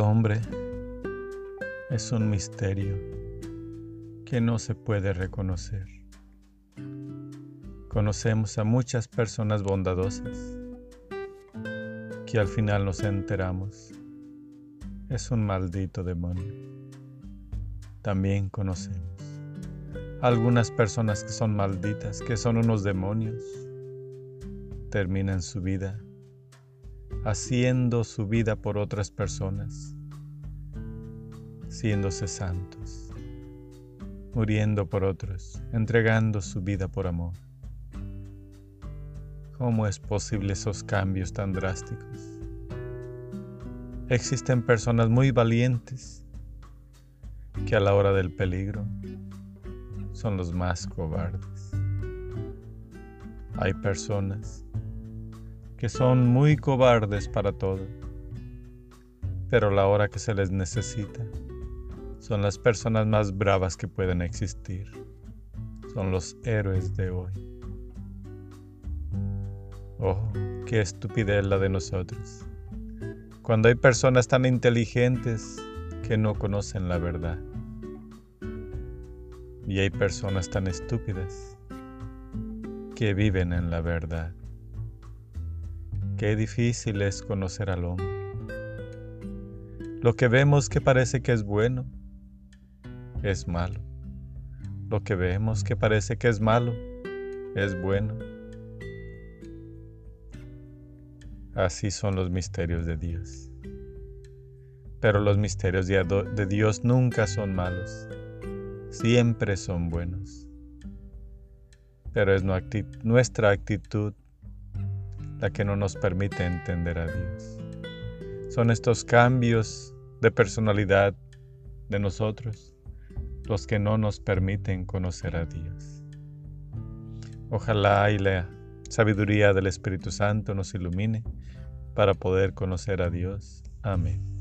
hombre es un misterio que no se puede reconocer. Conocemos a muchas personas bondadosas que al final nos enteramos es un maldito demonio. También conocemos algunas personas que son malditas, que son unos demonios, terminan su vida haciendo su vida por otras personas, siéndose santos, muriendo por otros, entregando su vida por amor. ¿Cómo es posible esos cambios tan drásticos? Existen personas muy valientes que a la hora del peligro son los más cobardes. Hay personas que son muy cobardes para todo, pero la hora que se les necesita, son las personas más bravas que pueden existir. Son los héroes de hoy. Oh, qué estupidez la de nosotros. Cuando hay personas tan inteligentes que no conocen la verdad. Y hay personas tan estúpidas que viven en la verdad. Qué difícil es conocer al hombre. Lo que vemos que parece que es bueno, es malo. Lo que vemos que parece que es malo, es bueno. Así son los misterios de Dios. Pero los misterios de Dios nunca son malos, siempre son buenos. Pero es nuestra actitud la que no nos permite entender a Dios. Son estos cambios de personalidad de nosotros los que no nos permiten conocer a Dios. Ojalá y la sabiduría del Espíritu Santo nos ilumine para poder conocer a Dios. Amén.